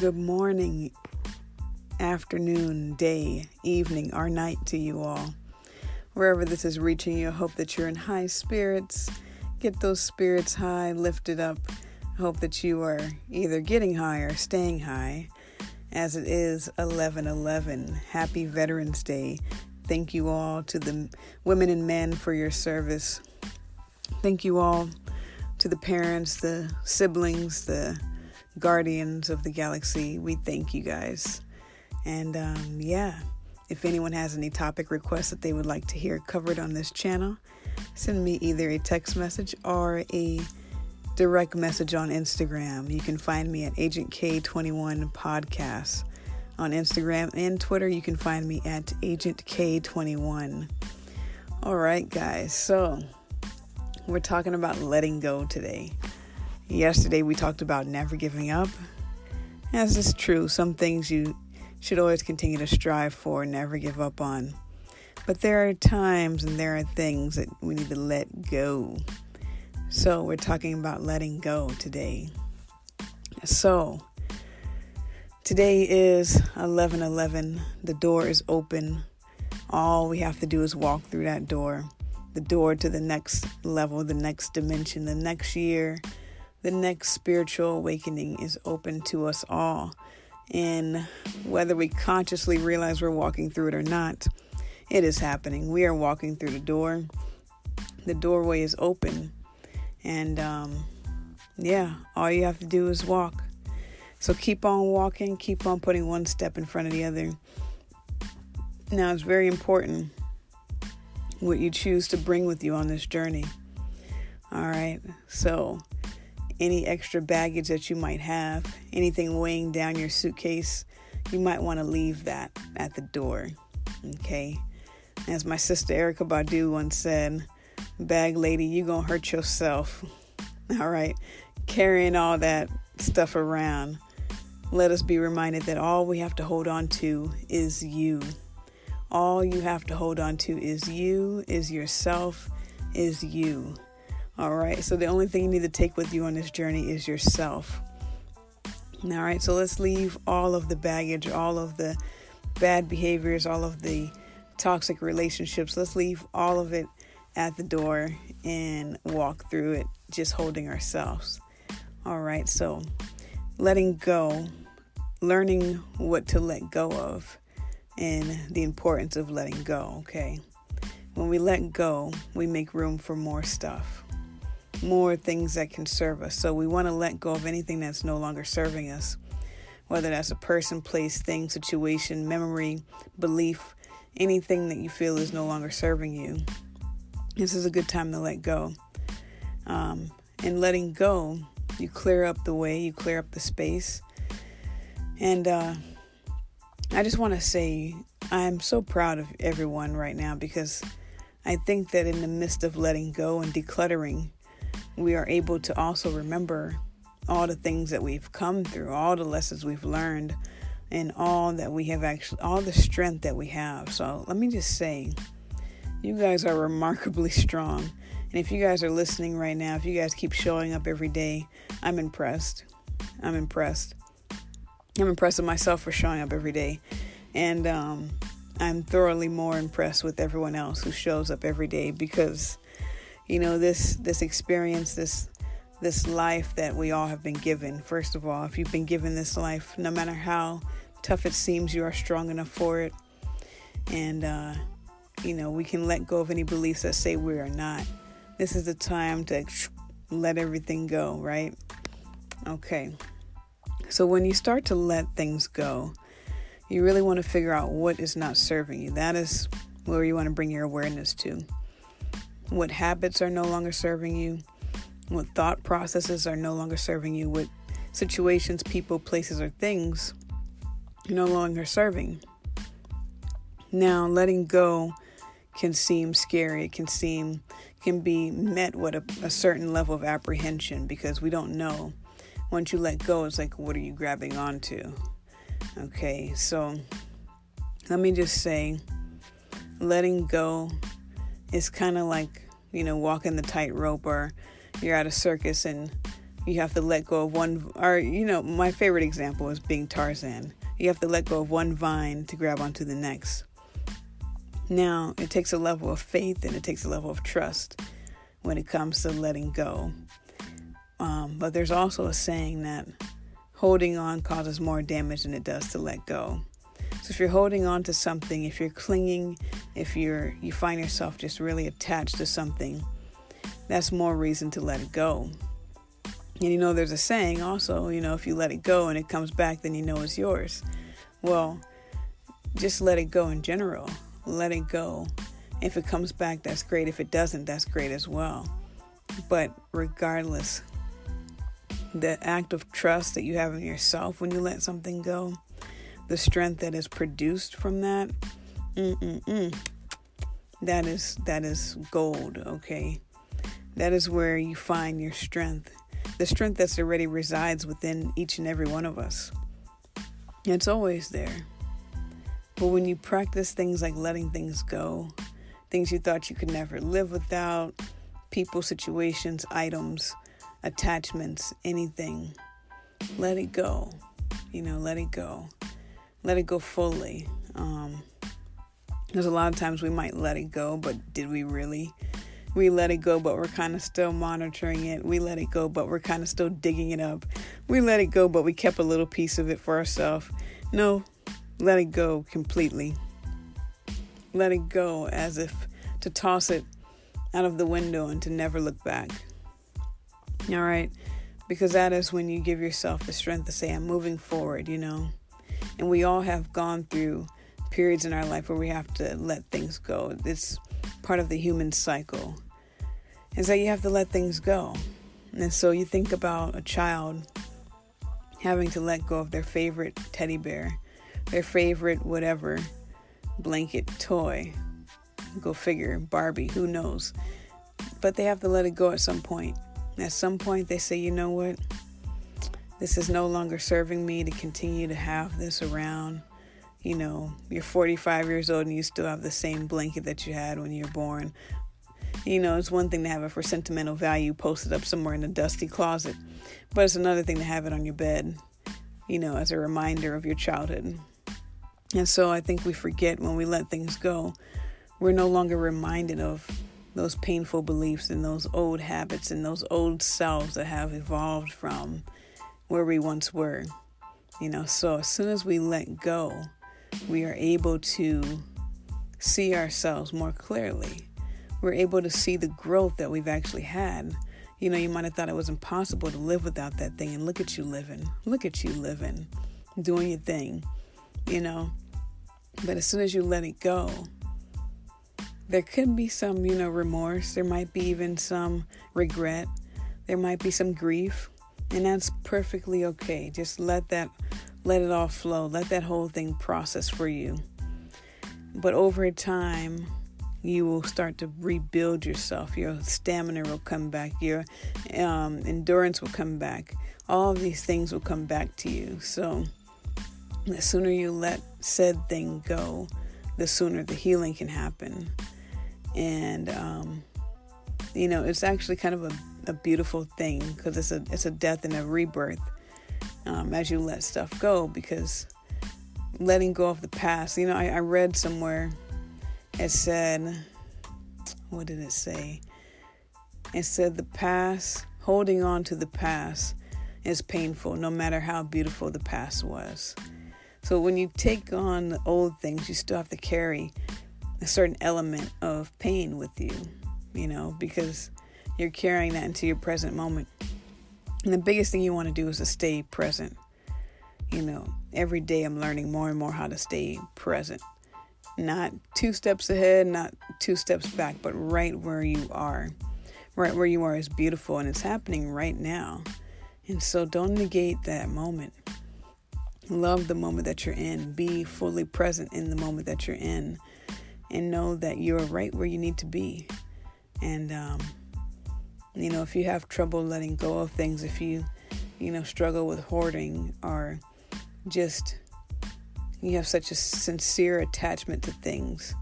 Good morning, afternoon, day, evening, or night to you all. Wherever this is reaching you, I hope that you're in high spirits. Get those spirits high, lifted up. I hope that you are either getting high or staying high. As it is 11 11. Happy Veterans Day. Thank you all to the women and men for your service. Thank you all to the parents, the siblings, the guardians of the galaxy. We thank you guys. And um, yeah, if anyone has any topic requests that they would like to hear covered on this channel, send me either a text message or a direct message on Instagram. You can find me at Agent K21 Podcast. On Instagram and Twitter, you can find me at Agent K21. All right, guys. So, we're talking about letting go today. Yesterday we talked about never giving up. As is true, some things you should always continue to strive for, never give up on. But there are times and there are things that we need to let go. So we're talking about letting go today. So today is 11:11. The door is open. All we have to do is walk through that door. The door to the next level, the next dimension, the next year, the next spiritual awakening is open to us all. And whether we consciously realize we're walking through it or not, it is happening. We are walking through the door. The doorway is open. And um, yeah, all you have to do is walk. So keep on walking, keep on putting one step in front of the other. Now, it's very important what you choose to bring with you on this journey. All right. So, any extra baggage that you might have, anything weighing down your suitcase, you might want to leave that at the door. Okay. As my sister Erykah Badu once said, bag lady, you gonna hurt yourself. all right. Carrying all that stuff around. Let us be reminded that all we have to hold on to is you. All you have to hold on to is you, is yourself, is you. All right. So the only thing you need to take with you on this journey is yourself. All right. So let's leave all of the baggage, all of the bad behaviors, all of the toxic relationships. Let's leave all of it at the door and walk through it just holding ourselves. All right. So letting go, learning what to let go of, and the importance of letting go. Okay. When we let go, we make room for more stuff more things that can serve us. So we want to let go of anything that's no longer serving us, whether that's a person, place, thing, situation, memory, belief, anything that you feel is no longer serving you. This is a good time to let go. Um, and letting go, you clear up the way, you clear up the space. And uh, I just want to say, I'm so proud of everyone right now because I think that in the midst of letting go and decluttering, we are able to also remember all the things that we've come through, all the lessons we've learned, and all that we have actually, all the strength that we have. So let me just say, you guys are remarkably strong. And if you guys are listening right now, if you guys keep showing up every day, I'm impressed. I'm impressed. I'm impressed with myself for showing up every day. And um, I'm thoroughly more impressed with everyone else who shows up every day because you know this this experience this this life that we all have been given. First of all if you've been given this life no matter how tough it seems you are strong enough for it. And uh, you know we can let go of any beliefs that say we are not. This is the time to let everything go right? Okay. So when you start to let things go you really want to figure out what is not serving you. That is where you want to bring your awareness to what habits are no longer serving you, what thought processes are no longer serving you, what situations, people, places, or things are no longer serving. Now, letting go can seem scary. It can seem can be met with a, a, certain level of apprehension because we don't know. Once you let go, it's like, what are you grabbing onto? Okay, so let me just say, letting go it's kind of like, you know, walking the tightrope or you're at a circus and you have to let go of one, or, you know, my favorite example is being Tarzan. You have to let go of one vine to grab onto the next. Now, it takes a level of faith and it takes a level of trust when it comes to letting go. Um, but there's also a saying that holding on causes more damage than it does to let go. So if you're holding on to something, if you're clinging, if you're you find yourself just really attached to something, that's more reason to let it go. And you know, there's a saying also, you know, if you let it go and it comes back, then you know it's yours. Well, just let it go in general. Let it go. If it comes back, that's great. If it doesn't, that's great as well. But regardless, the act of trust that you have in yourself when you let something go, the strength that is produced from that, mm-mm-mm, that is that is gold. Okay, that is where you find your strength, the strength that's already resides within each and every one of us. It's always there. But when you practice things like letting things go, things you thought you could never live without, people, situations, items, attachments, anything, let it go. You know, let it go. Let it go fully. Um, there's a lot of times we might let it go, but did we really? We let it go, but we're kind of still monitoring it. We let it go, but we're kind of still digging it up. We let it go, but we kept a little piece of it for ourselves. No, let it go completely. Let it go as if to toss it out of the window and to never look back. All right? Because that is when you give yourself the strength to say, I'm moving forward, you know? And we all have gone through periods in our life where we have to let things go. It's part of the human cycle. And so you have to let things go. And so you think about a child having to let go of their favorite teddy bear, their favorite whatever blanket toy. Go figure, Barbie, who knows? But they have to let it go at some point. At some point, they say, you know what? This is no longer serving me to continue to have this around you know, you're 45 years old and you still have the same blanket that you had when you were born. You know, it's one thing to have it for sentimental value posted up somewhere in a dusty closet, but it's another thing to have it on your bed, you know, as a reminder of your childhood. And so I think we forget when we let things go, we're no longer reminded of those painful beliefs and those old habits and those old selves that have evolved from where we once were. You know, so as soon as we let go, we are able to see ourselves more clearly. We're able to see the growth that we've actually had. You know, you might have thought it was impossible to live without that thing, and look at you living. Look at you living, doing your thing, you know. But as soon as you let it go, there could be some, you know, remorse. There might be even some regret. There might be some grief. And that's perfectly okay. Just let that let it all flow. Let that whole thing process for you. But over time, you will start to rebuild yourself. Your stamina will come back. Your um, endurance will come back. All of these things will come back to you. So, the sooner you let said thing go, the sooner the healing can happen. And um, you know, it's actually kind of a, a beautiful thing because it's a it's a death and a rebirth um, as you let stuff go because letting go of the past. You know, I, I read somewhere it said, what did it say? It said the past, holding on to the past is painful no matter how beautiful the past was. So when you take on the old things, you still have to carry a certain element of pain with you, you know, because you're carrying that into your present moment. And the biggest thing you want to do is to stay present. You know, every day I'm learning more and more how to stay present. Not two steps ahead, not two steps back, but right where you are. Right where you are is beautiful and it's happening right now. And so don't negate that moment. Love the moment that you're in. Be fully present in the moment that you're in. And know that you're right where you need to be. And um, you know, if you have trouble letting go of things, if you, you know, struggle with hoarding or just you have such a sincere attachment to things,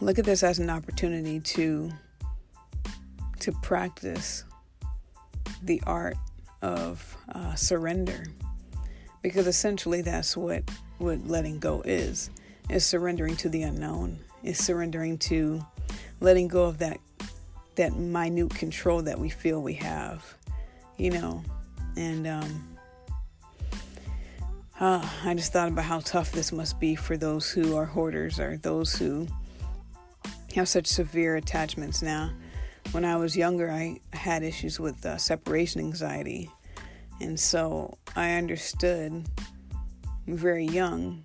look at this as an opportunity to to practice the art of uh, surrender, because essentially that's what what letting go is is surrendering to the unknown is surrendering to letting go of that that minute control that we feel we have you know and um uh, I just thought about how tough this must be for those who are hoarders or those who have such severe attachments now. When I was younger, I had issues with uh, separation anxiety. And so I understood very young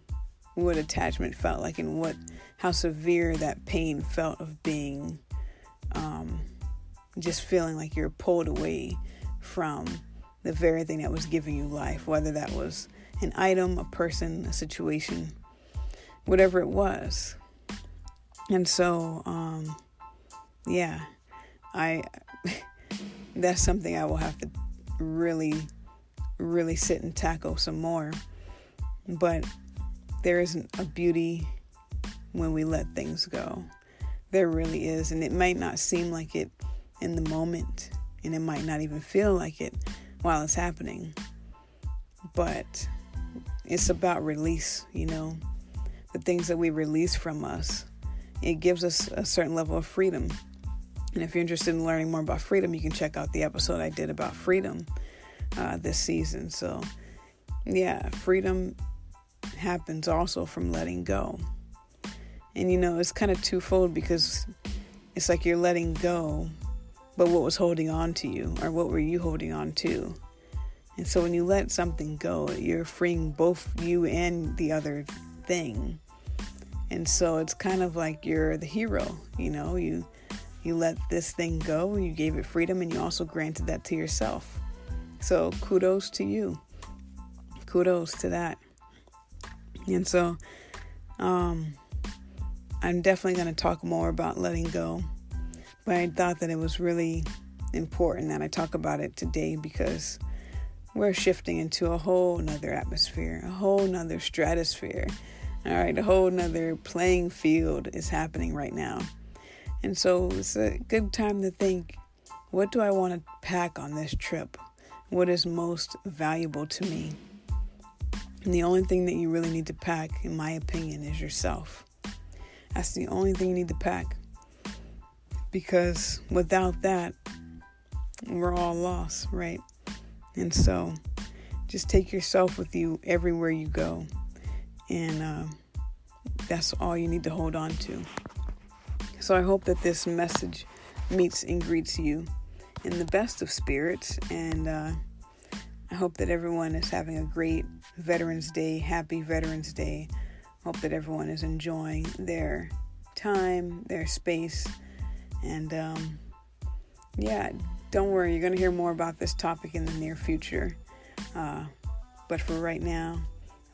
what attachment felt like and what how severe that pain felt of being um, just feeling like you're pulled away from the very thing that was giving you life, whether that was an item, a person, a situation, whatever it was. And so, um, yeah, I that's something I will have to really, really sit and tackle some more. But there isn't a beauty when we let things go. There really is, and it might not seem like it in the moment, and it might not even feel like it while it's happening. But it's about release, you know, the things that we release from us. It gives us a certain level of freedom. And if you're interested in learning more about freedom, you can check out the episode I did about freedom uh, this season. So, yeah, freedom happens also from letting go. And you know, it's kind of twofold because it's like you're letting go, but what was holding on to you, or what were you holding on to? And so when you let something go, you're freeing both you and the other thing. And so it's kind of like you're the hero, you know, you you let this thing go, you gave it freedom and you also granted that to yourself. So kudos to you. Kudos to that. And so um I'm definitely going to talk more about letting go. But I thought that it was really important that I talk about it today because we're shifting into a whole nother atmosphere, a whole nother stratosphere. All right, a whole nother playing field is happening right now. And so it's a good time to think what do I want to pack on this trip? What is most valuable to me? And the only thing that you really need to pack, in my opinion, is yourself. That's the only thing you need to pack. Because without that, we're all lost, right? And so just take yourself with you everywhere you go. And uh, that's all you need to hold on to. So I hope that this message meets and greets you in the best of spirits. And uh, I hope that everyone is having a great Veterans Day. Happy Veterans Day. Hope that everyone is enjoying their time, their space. And um, yeah, don't worry, you're going to hear more about this topic in the near future. Uh, but for right now,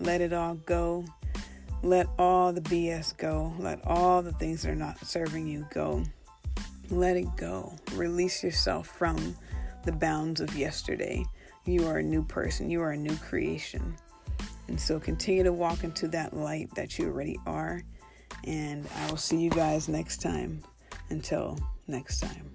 let it all go. Let all the BS go. Let all the things that are not serving you go. Let it go. Release yourself from the bounds of yesterday. You are a new person, you are a new creation. And so continue to walk into that light that you already are. And I will see you guys next time. Until next time.